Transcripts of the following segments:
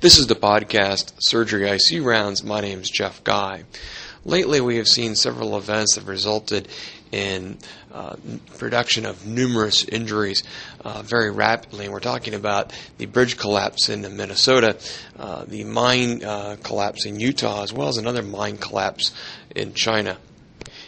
This is the podcast Surgery ICU Rounds. My name is Jeff Guy. Lately, we have seen several events that resulted in uh, production of numerous injuries uh, very rapidly. And we're talking about the bridge collapse in Minnesota, uh, the mine uh, collapse in Utah, as well as another mine collapse in China.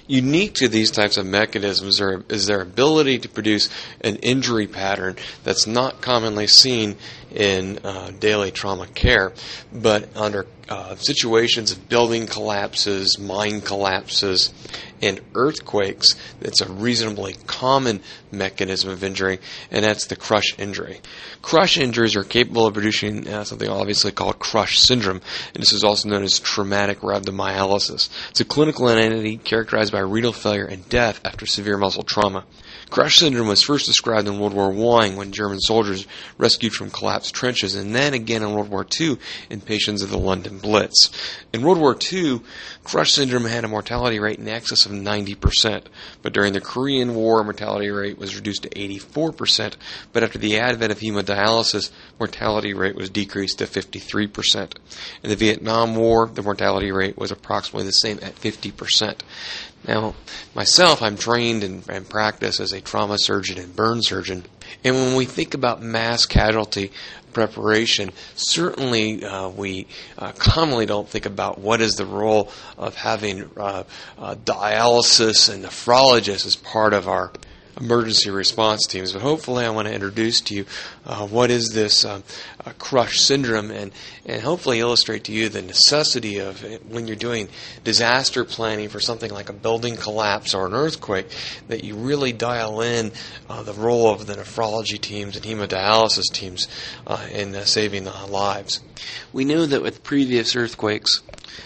Unique to these types of mechanisms are, is their ability to produce an injury pattern that's not commonly seen in uh, daily trauma care, but under uh, situations of building collapses, mine collapses, and earthquakes, it's a reasonably common mechanism of injury, and that's the crush injury. Crush injuries are capable of producing uh, something obviously called crush syndrome, and this is also known as traumatic rhabdomyolysis. It's a clinical entity characterized by renal failure and death after severe muscle trauma. Crush syndrome was first described in World War I when German soldiers rescued from collapsed trenches, and then again in World War II in patients of the London Blitz. In World War II, crush syndrome had a mortality rate in excess of 90%, but during the Korean War, mortality rate was reduced to 84%, but after the advent of hemodialysis, mortality rate was decreased to 53%. In the Vietnam War, the mortality rate was approximately the same at 50%. Now, myself, I'm trained and, and practice as a trauma surgeon and burn surgeon. And when we think about mass casualty preparation, certainly uh, we uh, commonly don't think about what is the role of having uh, uh dialysis and nephrologists as part of our emergency response teams. But hopefully, I want to introduce to you uh, what is this uh, crush syndrome and, and hopefully illustrate to you the necessity of when you're doing disaster planning for something like a building collapse or an earthquake, that you really dial in uh, the role of the nephrology teams and hemodialysis teams uh, in uh, saving lives. We know that with previous earthquakes,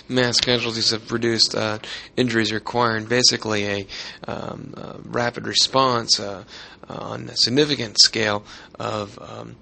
mass casualties have produced uh, injuries requiring basically a, um, a rapid response uh, on a significant scale of um,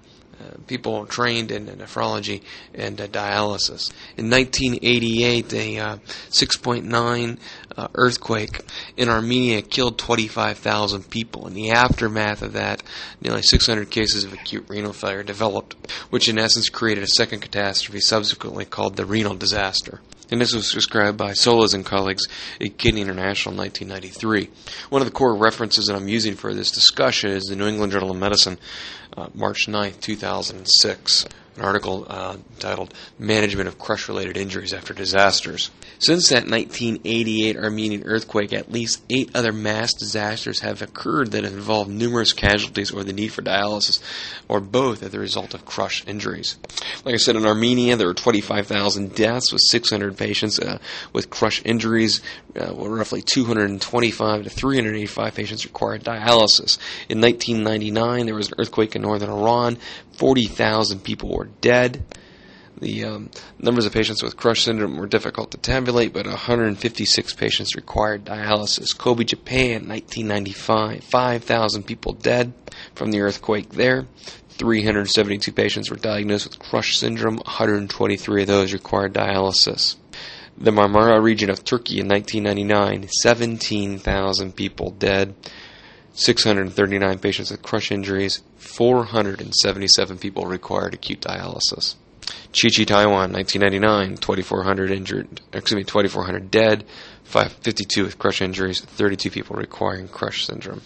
people trained in nephrology and uh, dialysis. In 1988, a uh, 6.9 uh, earthquake in Armenia killed 25,000 people. In the aftermath of that, nearly 600 cases of acute renal failure developed, which in essence created a second catastrophe subsequently called the renal disaster and this was described by Solez and colleagues at Kidney International in 1993. One of the core references that I'm using for this discussion is the New England Journal of Medicine, uh, Uh, March 9, 2006 an article uh, titled Management of Crush Related Injuries After Disasters. Since that 1988 Armenian earthquake, at least eight other mass disasters have occurred that have involved numerous casualties or the need for dialysis, or both as a result of crush injuries. Like I said, in Armenia, there were 25,000 deaths with 600 patients uh, with crush injuries, uh, roughly 225 to 385 patients required dialysis. In 1999, there was an earthquake in northern Iran. 40,000 people were dead. The um, numbers of patients with crush syndrome were difficult to tabulate, but 156 patients required dialysis. Kobe, Japan, 1995, 5,000 people dead from the earthquake there. 372 patients were diagnosed with crush syndrome, 123 of those required dialysis. The Marmara region of Turkey in 1999, 17,000 people dead. 639 patients with crush injuries, 477 people required acute dialysis. Chi Chi Taiwan, 1999, 2,400 injured, excuse me, 2,400 dead, 52 with crush injuries, 32 people requiring crush syndrome.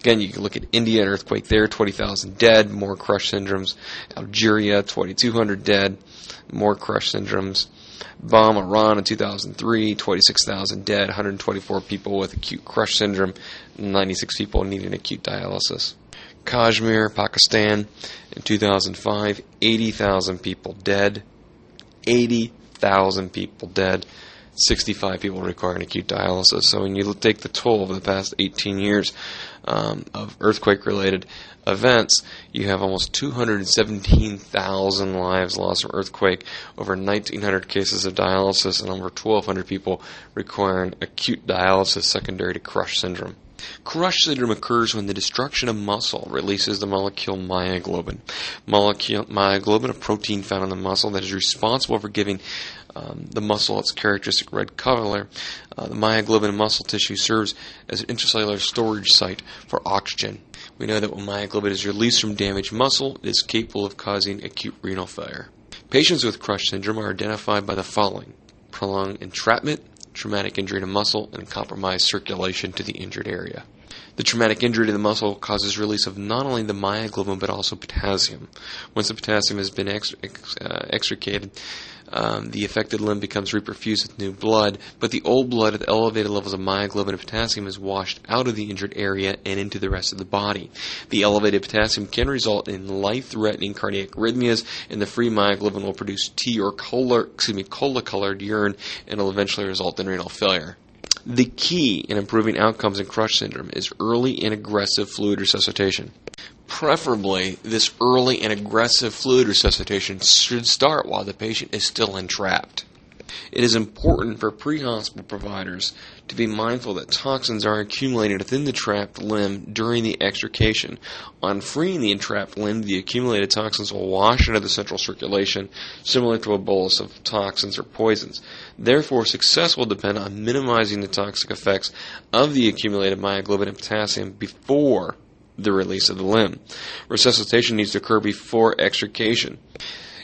Again, you can look at India, an earthquake there, 20,000 dead, more crush syndromes. Algeria, 2,200 dead, more crush syndromes. Bam Iran in 2003, 26,000 dead, 124 people with acute crush syndrome, 96 people needing acute dialysis. Kashmir, Pakistan in 2005, 80,000 people dead, 80,000 people dead, 65 people requiring acute dialysis. So when you take the toll of the past 18 years um, of earthquake related events, you have almost 217,000 lives lost from earthquake, over 1,900 cases of dialysis, and over 1,200 people requiring acute dialysis secondary to crush syndrome. Crush syndrome occurs when the destruction of muscle releases the molecule myoglobin. Molecule, myoglobin, a protein found in the muscle that is responsible for giving um, the muscle its characteristic red color. Uh, the myoglobin in muscle tissue serves as an intracellular storage site for oxygen. We know that when myoglobin is released from damaged muscle, it is capable of causing acute renal failure. Patients with crush syndrome are identified by the following prolonged entrapment, traumatic injury to muscle, and compromised circulation to the injured area. The traumatic injury to the muscle causes release of not only the myoglobin but also potassium. Once the potassium has been ex- ex- uh, extricated, um, the affected limb becomes reperfused with new blood, but the old blood at elevated levels of myoglobin and potassium is washed out of the injured area and into the rest of the body. The elevated potassium can result in life-threatening cardiac arrhythmias, and the free myoglobin will produce tea or cola, excuse me, cola-colored urine, and will eventually result in renal failure. The key in improving outcomes in crush syndrome is early and aggressive fluid resuscitation. Preferably, this early and aggressive fluid resuscitation should start while the patient is still entrapped. It is important for pre-hospital providers to be mindful that toxins are accumulated within the trapped limb during the extrication. On freeing the entrapped limb, the accumulated toxins will wash into the central circulation, similar to a bolus of toxins or poisons. Therefore, success will depend on minimizing the toxic effects of the accumulated myoglobin and potassium before the release of the limb. Resuscitation needs to occur before extrication.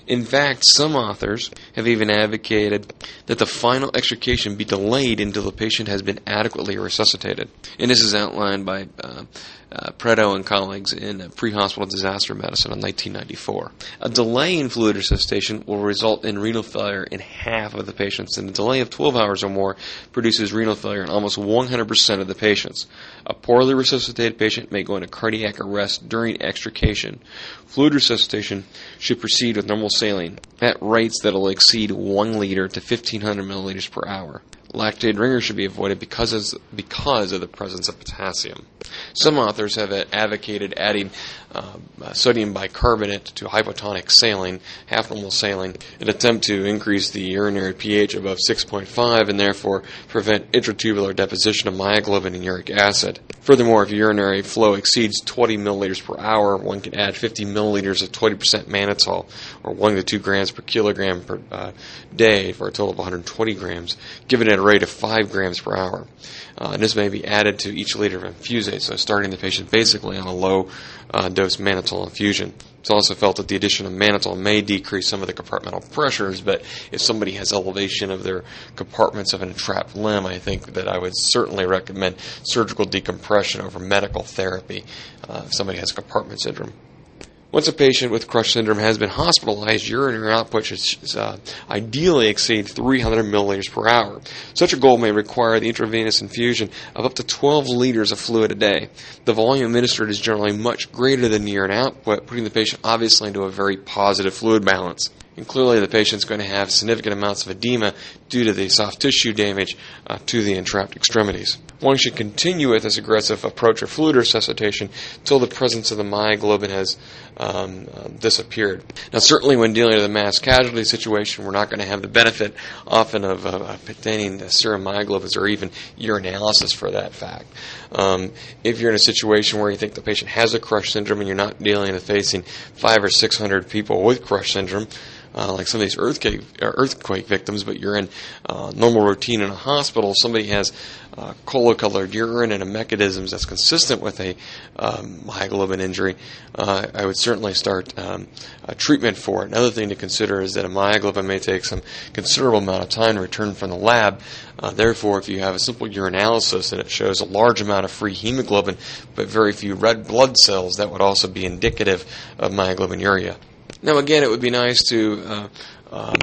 In fact, some authors have even advocated that the final extrication be delayed until the patient has been adequately resuscitated. And this is outlined by uh, uh, Pretto and colleagues in Pre-Hospital Disaster Medicine in 1994. A delay in fluid resuscitation will result in renal failure in half of the patients, and a delay of 12 hours or more produces renal failure in almost 100% of the patients. A poorly resuscitated patient may go into cardiac arrest during extrication. Fluid resuscitation should proceed with normal saline at rates that will exceed 1 liter to 1500 milliliters per hour. Lactated ringers should be avoided because of, because of the presence of potassium. Some authors have advocated adding uh, sodium bicarbonate to hypotonic saline, half normal saline, in an attempt to increase the urinary pH above 6.5 and therefore prevent intratubular deposition of myoglobin and uric acid. Furthermore, if urinary flow exceeds 20 milliliters per hour, one can add 50 milliliters of 20% mannitol, or 1 to 2 grams per kilogram per uh, day, for a total of 120 grams, given at a rate of 5 grams per hour. Uh, and this may be added to each liter of infusate, so starting the patient basically on a low uh, dose mannitol infusion. It's also felt that the addition of mannitol may decrease some of the compartmental pressures, but if somebody has elevation of their compartments of an entrapped limb, I think that I would certainly recommend surgical decompression over medical therapy uh, if somebody has compartment syndrome. Once a patient with crush syndrome has been hospitalized, urinary output should uh, ideally exceed 300 milliliters per hour. Such a goal may require the intravenous infusion of up to 12 liters of fluid a day. The volume administered is generally much greater than the urine output, putting the patient obviously into a very positive fluid balance. And clearly, the patient's going to have significant amounts of edema due to the soft tissue damage uh, to the entrapped extremities. One should continue with this aggressive approach of fluid resuscitation until the presence of the myoglobin has um, uh, disappeared. Now, certainly, when dealing with a mass casualty situation, we're not going to have the benefit often of uh, obtaining serum myoglobins or even urinalysis for that fact. Um, if you're in a situation where you think the patient has a crush syndrome and you're not dealing with facing five or six hundred people with crush syndrome, uh, like some of these earthquake, uh, earthquake victims, but you're in uh, normal routine in a hospital, somebody has uh, cola-colored urine and a mechanism that's consistent with a um, myoglobin injury, uh, I would certainly start um, a treatment for it. Another thing to consider is that a myoglobin may take some considerable amount of time to return from the lab. Uh, therefore, if you have a simple urinalysis and it shows a large amount of free hemoglobin but very few red blood cells, that would also be indicative of myoglobinuria. Now, again, it would be nice to uh, um,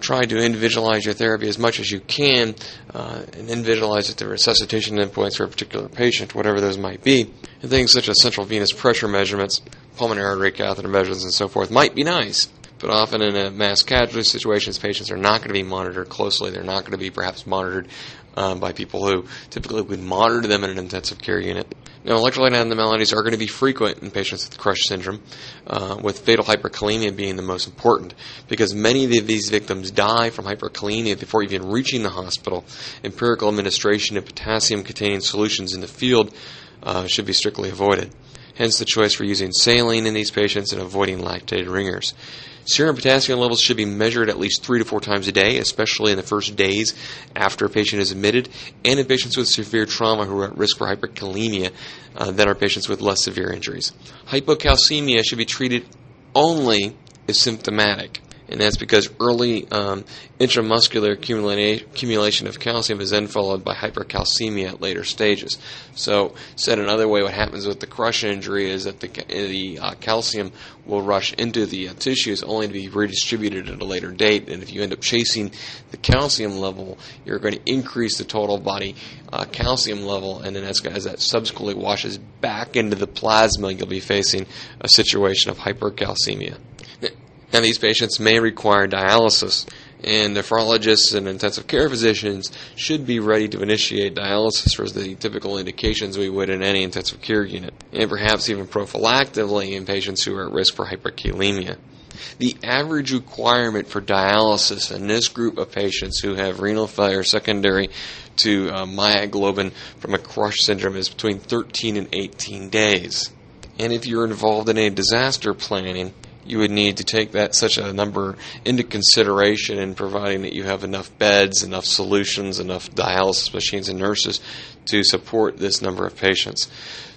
try to individualize your therapy as much as you can uh, and individualize it to resuscitation endpoints for a particular patient, whatever those might be. And things such as central venous pressure measurements, pulmonary artery catheter measurements, and so forth might be nice. But often in a mass casualty situations, patients are not going to be monitored closely. They're not going to be perhaps monitored um, by people who typically would monitor them in an intensive care unit. Now, electrolyte abnormalities are going to be frequent in patients with Crush syndrome, uh, with fatal hyperkalemia being the most important, because many of these victims die from hyperkalemia before even reaching the hospital. Empirical administration of potassium-containing solutions in the field uh, should be strictly avoided. Hence, the choice for using saline in these patients and avoiding lactated ringers. Serum potassium levels should be measured at least three to four times a day, especially in the first days after a patient is admitted, and in patients with severe trauma who are at risk for hyperkalemia uh, than are patients with less severe injuries. Hypocalcemia should be treated only if symptomatic. And that's because early um, intramuscular accumulation of calcium is then followed by hypercalcemia at later stages. So, said another way, what happens with the crush injury is that the, the uh, calcium will rush into the uh, tissues only to be redistributed at a later date. And if you end up chasing the calcium level, you're going to increase the total body uh, calcium level, and then as, as that subsequently washes back into the plasma, you'll be facing a situation of hypercalcemia. Now, these patients may require dialysis, and nephrologists and intensive care physicians should be ready to initiate dialysis for the typical indications we would in any intensive care unit, and perhaps even prophylactically in patients who are at risk for hyperkalemia. The average requirement for dialysis in this group of patients who have renal failure secondary to uh, myoglobin from a crush syndrome is between 13 and 18 days. And if you're involved in a disaster planning, you would need to take that such a number into consideration in providing that you have enough beds, enough solutions, enough dialysis machines and nurses to support this number of patients.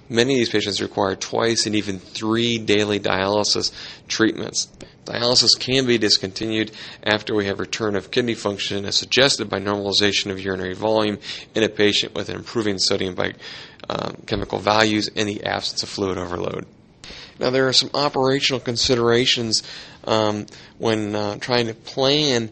Many of these patients require twice and even three daily dialysis treatments. Dialysis can be discontinued after we have return of kidney function as suggested by normalization of urinary volume in a patient with improving sodium by um, chemical values in the absence of fluid overload. Now, there are some operational considerations um, when uh, trying to plan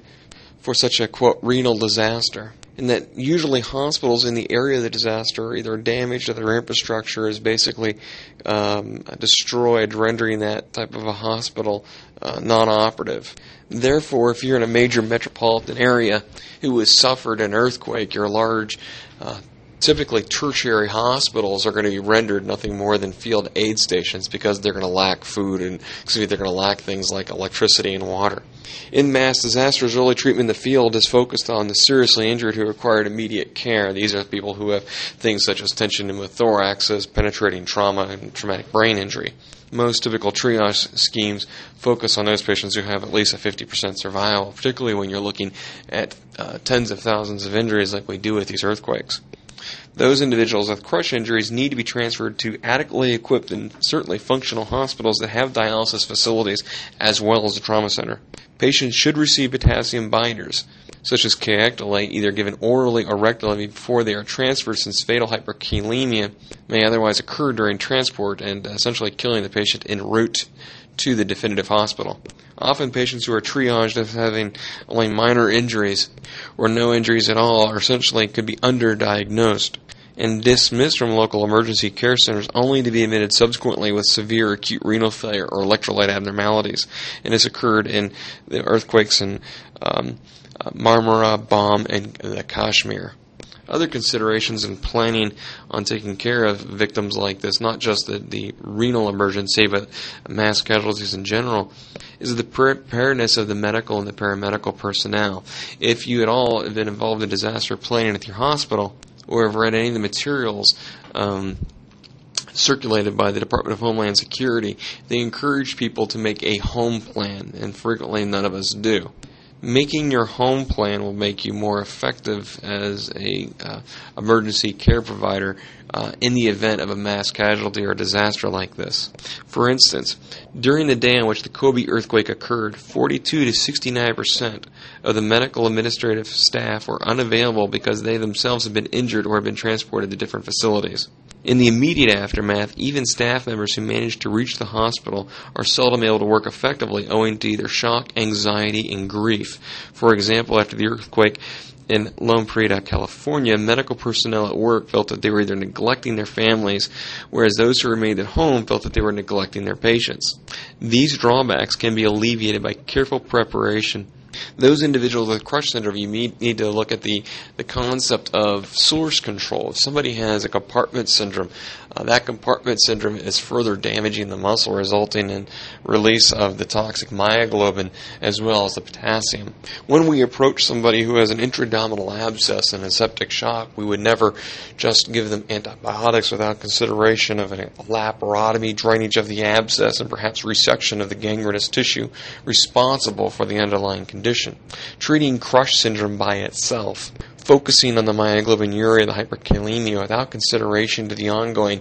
for such a quote renal disaster. And that usually hospitals in the area of the disaster are either damaged or their infrastructure is basically um, destroyed, rendering that type of a hospital uh, non operative. Therefore, if you're in a major metropolitan area who has suffered an earthquake, your large uh, typically tertiary hospitals are going to be rendered nothing more than field aid stations because they're going to lack food and excuse me, they're going to lack things like electricity and water. In mass disasters, early treatment in the field is focused on the seriously injured who require immediate care. These are people who have things such as tension pneumothorax, penetrating trauma, and traumatic brain injury. Most typical triage schemes focus on those patients who have at least a 50% survival, particularly when you're looking at uh, tens of thousands of injuries like we do with these earthquakes. Those individuals with crush injuries need to be transferred to adequately equipped and certainly functional hospitals that have dialysis facilities as well as a trauma center. Patients should receive potassium binders, such as Kayexalate, either given orally or rectally before they are transferred since fatal hyperkalemia may otherwise occur during transport and uh, essentially killing the patient en route to the definitive hospital. Often patients who are triaged as having only minor injuries or no injuries at all are essentially could be underdiagnosed and dismissed from local emergency care centers only to be admitted subsequently with severe acute renal failure or electrolyte abnormalities. And this occurred in the earthquakes in um, uh, Marmara, Bam, and the Kashmir other considerations in planning on taking care of victims like this, not just the, the renal emergency, but mass casualties in general, is the preparedness of the medical and the paramedical personnel. If you at all have been involved in disaster planning at your hospital, or have read any of the materials um, circulated by the Department of Homeland Security, they encourage people to make a home plan, and frequently none of us do making your home plan will make you more effective as a uh, emergency care provider uh, in the event of a mass casualty or disaster like this. For instance, during the day on which the Kobe earthquake occurred, 42 to 69 percent of the medical administrative staff were unavailable because they themselves had been injured or had been transported to different facilities. In the immediate aftermath, even staff members who manage to reach the hospital are seldom able to work effectively owing to either shock, anxiety, and grief. For example, after the earthquake in Loma Prieta, California, medical personnel at work felt that they were either neglecting their families, whereas those who remained at home felt that they were neglecting their patients. These drawbacks can be alleviated by careful preparation those individuals with crush syndrome, you need to look at the, the concept of source control. If somebody has a compartment syndrome, uh, that compartment syndrome is further damaging the muscle, resulting in release of the toxic myoglobin as well as the potassium. When we approach somebody who has an intra-abdominal abscess and a septic shock, we would never just give them antibiotics without consideration of a laparotomy, drainage of the abscess, and perhaps resection of the gangrenous tissue responsible for the underlying condition. Treating crush syndrome by itself focusing on the myoglobinuria, the hyperkalemia, without consideration to the ongoing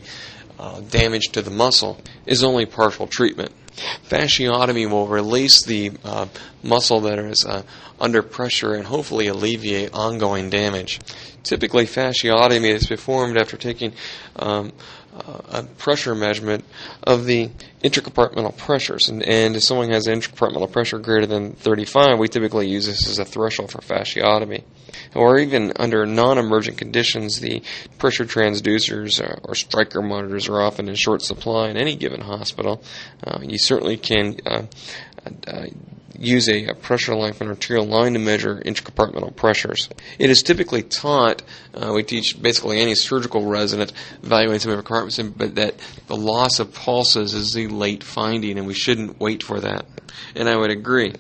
uh, damage to the muscle is only partial treatment. Fasciotomy will release the uh, muscle that is uh, under pressure and hopefully alleviate ongoing damage. Typically, fasciotomy is performed after taking um, uh, a pressure measurement of the intercompartmental pressures. And, and if someone has intercompartmental pressure greater than 35, we typically use this as a threshold for fasciotomy. Or even under non emergent conditions, the pressure transducers or, or Stryker monitors are often in short supply in any given hospital. Uh, you certainly can uh, uh, use a, a, pressure line from an arterial line to measure intercompartmental pressures. It is typically taught, uh, we teach basically any surgical resident evaluating some compartments, but that the loss of pulses is the late finding, and we shouldn't wait for that. And I would agree.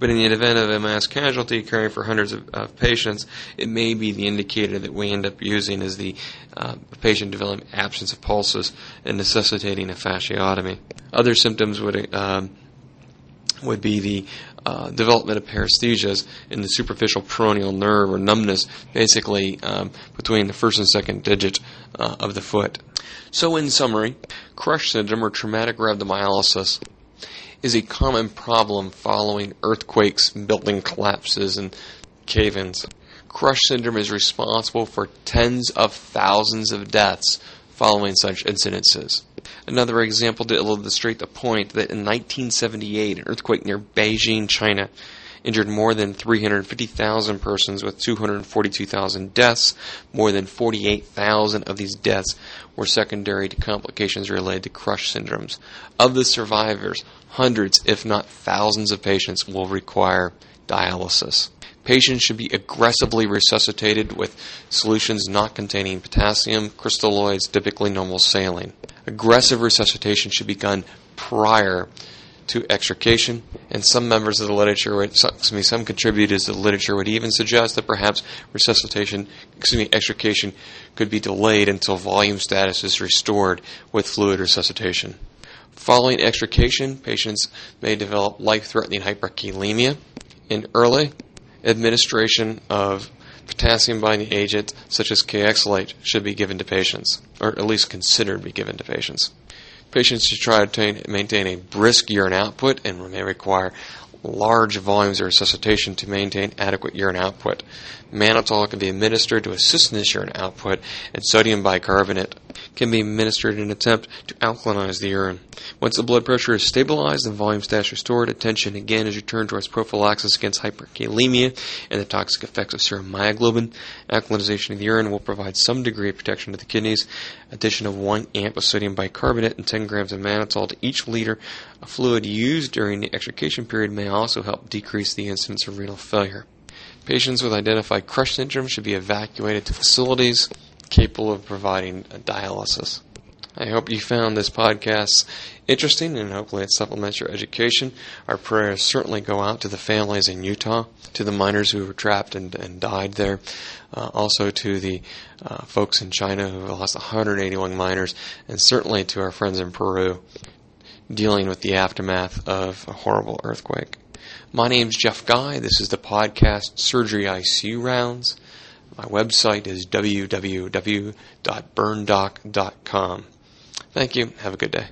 But in the event of a mass casualty caring for hundreds of, of patients, it may be the indicator that we end up using as the uh, patient developing absence of pulses and necessitating a fasciotomy. Other symptoms would um, would be the uh, development of paresthesias in the superficial peroneal nerve or numbness, basically um, between the first and second digit uh, of the foot. So, in summary, crush syndrome or traumatic rhabdomyolysis is a common problem following earthquakes, building collapses, and cave ins. Crush syndrome is responsible for tens of thousands of deaths following such incidences. Another example to illustrate the point that in 1978, an earthquake near Beijing, China, injured more than 350,000 persons with 242,000 deaths. More than 48,000 of these deaths were secondary to complications related to crush syndromes. Of the survivors, hundreds, if not thousands, of patients will require dialysis. Patients should be aggressively resuscitated with solutions not containing potassium, crystalloids, typically normal saline. Aggressive resuscitation should be done prior to extrication, and some members of the literature, would, excuse me, some contributors to the literature would even suggest that perhaps resuscitation, excuse me, extrication could be delayed until volume status is restored with fluid resuscitation. Following extrication, patients may develop life-threatening hyperkalemia. In early administration of potassium binding agents such as kayexalate should be given to patients, or at least considered to be given to patients. Patients should try to maintain a brisk urine output and may require large volumes of resuscitation to maintain adequate urine output. Mannitol can be administered to assist in this urine output, and sodium bicarbonate can be administered in an attempt to alkalinize the urine. Once the blood pressure is stabilized and volume status restored, attention again is returned towards prophylaxis against hyperkalemia and the toxic effects of serum myoglobin. Alkalinization of the urine will provide some degree of protection to the kidneys. Addition of 1 amp of sodium bicarbonate and 10 grams of mannitol to each liter of fluid used during the extrication period may also help decrease the incidence of renal failure. Patients with identified crush syndrome should be evacuated to facilities capable of providing dialysis. I hope you found this podcast interesting and hopefully it supplements your education. Our prayers certainly go out to the families in Utah, to the miners who were trapped and, and died there, uh, also to the uh, folks in China who lost 181 miners, and certainly to our friends in Peru dealing with the aftermath of a horrible earthquake. My name's Jeff Guy. This is the podcast Surgery ICU Rounds. My website is www.burndoc.com. Thank you. Have a good day.